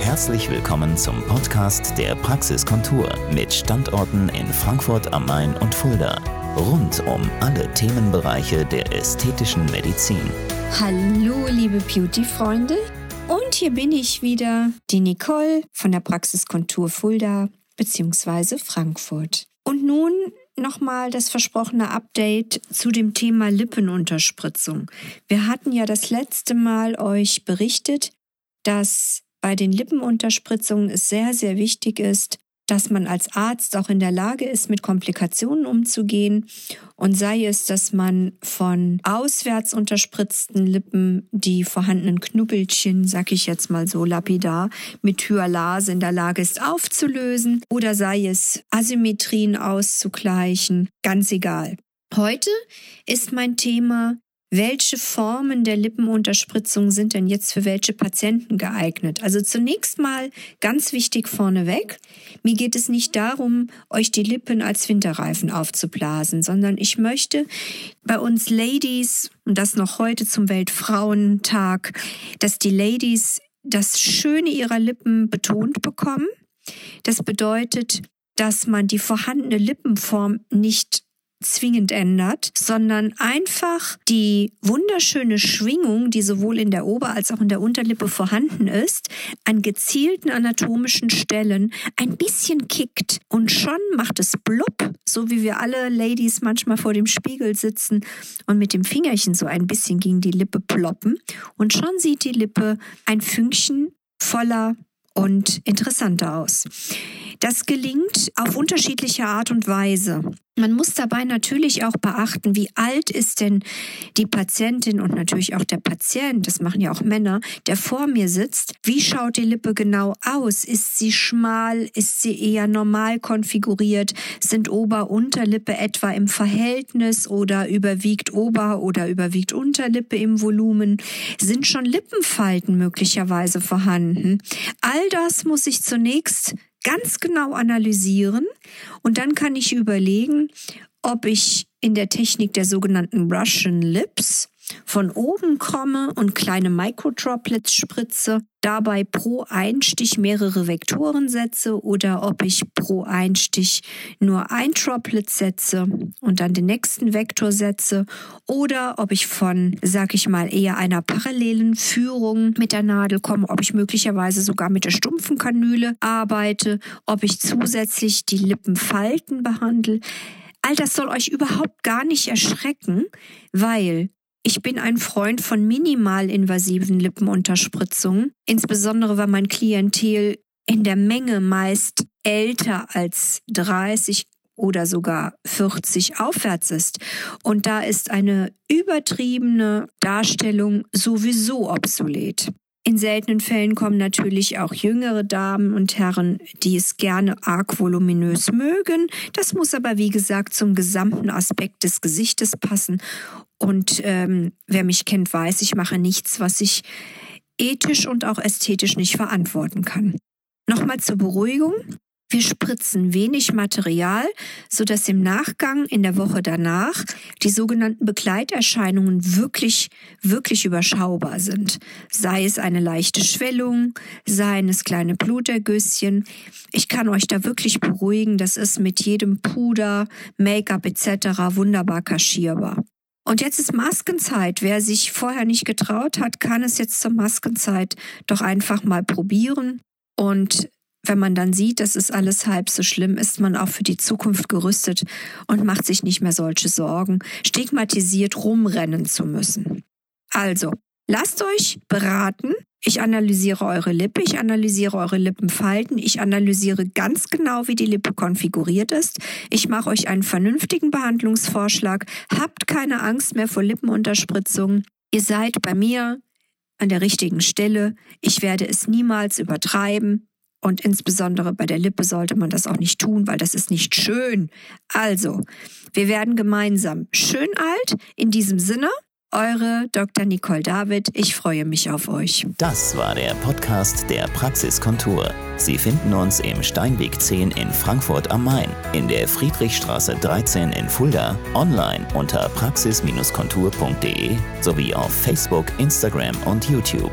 Herzlich willkommen zum Podcast der Praxiskontur mit Standorten in Frankfurt am Main und Fulda. Rund um alle Themenbereiche der ästhetischen Medizin. Hallo, liebe Beauty-Freunde. Und hier bin ich wieder, die Nicole von der Praxiskontur Fulda bzw. Frankfurt. Und nun nochmal das versprochene Update zu dem Thema Lippenunterspritzung. Wir hatten ja das letzte Mal euch berichtet, dass bei den Lippenunterspritzungen es sehr, sehr wichtig ist, dass man als Arzt auch in der Lage ist, mit Komplikationen umzugehen. Und sei es, dass man von auswärts unterspritzten Lippen die vorhandenen Knubbelchen, sag ich jetzt mal so lapidar, mit Hyalase in der Lage ist aufzulösen. Oder sei es Asymmetrien auszugleichen. Ganz egal. Heute ist mein Thema welche Formen der Lippenunterspritzung sind denn jetzt für welche Patienten geeignet? Also zunächst mal ganz wichtig vorneweg, mir geht es nicht darum, euch die Lippen als Winterreifen aufzublasen, sondern ich möchte bei uns Ladies, und das noch heute zum Weltfrauentag, dass die Ladies das Schöne ihrer Lippen betont bekommen. Das bedeutet, dass man die vorhandene Lippenform nicht zwingend ändert, sondern einfach die wunderschöne Schwingung, die sowohl in der Ober- als auch in der Unterlippe vorhanden ist, an gezielten anatomischen Stellen ein bisschen kickt und schon macht es blub, so wie wir alle Ladies manchmal vor dem Spiegel sitzen und mit dem Fingerchen so ein bisschen gegen die Lippe ploppen und schon sieht die Lippe ein Fünkchen voller und interessanter aus. Das gelingt auf unterschiedliche Art und Weise. Man muss dabei natürlich auch beachten, wie alt ist denn die Patientin und natürlich auch der Patient, das machen ja auch Männer, der vor mir sitzt. Wie schaut die Lippe genau aus? Ist sie schmal? Ist sie eher normal konfiguriert? Sind Ober-Unterlippe etwa im Verhältnis oder überwiegt Ober- oder überwiegt Unterlippe im Volumen? Sind schon Lippenfalten möglicherweise vorhanden? All das muss ich zunächst ganz genau analysieren. Und dann kann ich überlegen, ob ich in der Technik der sogenannten Russian Lips von oben komme und kleine Microdroplets spritze, dabei pro Einstich mehrere Vektoren setze oder ob ich pro Einstich nur ein Droplet setze und dann den nächsten Vektor setze oder ob ich von, sag ich mal, eher einer parallelen Führung mit der Nadel komme, ob ich möglicherweise sogar mit der stumpfen Kanüle arbeite, ob ich zusätzlich die Lippenfalten behandle. All das soll euch überhaupt gar nicht erschrecken, weil ich bin ein Freund von minimalinvasiven Lippenunterspritzungen, insbesondere weil mein Klientel in der Menge meist älter als 30 oder sogar 40 aufwärts ist. Und da ist eine übertriebene Darstellung sowieso obsolet. In seltenen Fällen kommen natürlich auch jüngere Damen und Herren, die es gerne arg voluminös mögen. Das muss aber, wie gesagt, zum gesamten Aspekt des Gesichtes passen. Und ähm, wer mich kennt, weiß, ich mache nichts, was ich ethisch und auch ästhetisch nicht verantworten kann. Nochmal zur Beruhigung. Wir spritzen wenig Material, so dass im Nachgang in der Woche danach die sogenannten Begleiterscheinungen wirklich, wirklich überschaubar sind. Sei es eine leichte Schwellung, seien es kleine Blutergüsschen. Ich kann euch da wirklich beruhigen, das ist mit jedem Puder, Make-up etc. wunderbar kaschierbar. Und jetzt ist Maskenzeit. Wer sich vorher nicht getraut hat, kann es jetzt zur Maskenzeit doch einfach mal probieren. Und wenn man dann sieht, dass es alles halb so schlimm ist, man auch für die Zukunft gerüstet und macht sich nicht mehr solche Sorgen, stigmatisiert rumrennen zu müssen. Also, lasst euch beraten. Ich analysiere eure Lippe, ich analysiere eure Lippenfalten, ich analysiere ganz genau, wie die Lippe konfiguriert ist. Ich mache euch einen vernünftigen Behandlungsvorschlag. Habt keine Angst mehr vor Lippenunterspritzungen. Ihr seid bei mir an der richtigen Stelle. Ich werde es niemals übertreiben. Und insbesondere bei der Lippe sollte man das auch nicht tun, weil das ist nicht schön. Also, wir werden gemeinsam schön alt. In diesem Sinne, eure Dr. Nicole David. Ich freue mich auf euch. Das war der Podcast der Praxiskontur. Sie finden uns im Steinweg 10 in Frankfurt am Main, in der Friedrichstraße 13 in Fulda, online unter praxis-kontur.de sowie auf Facebook, Instagram und YouTube.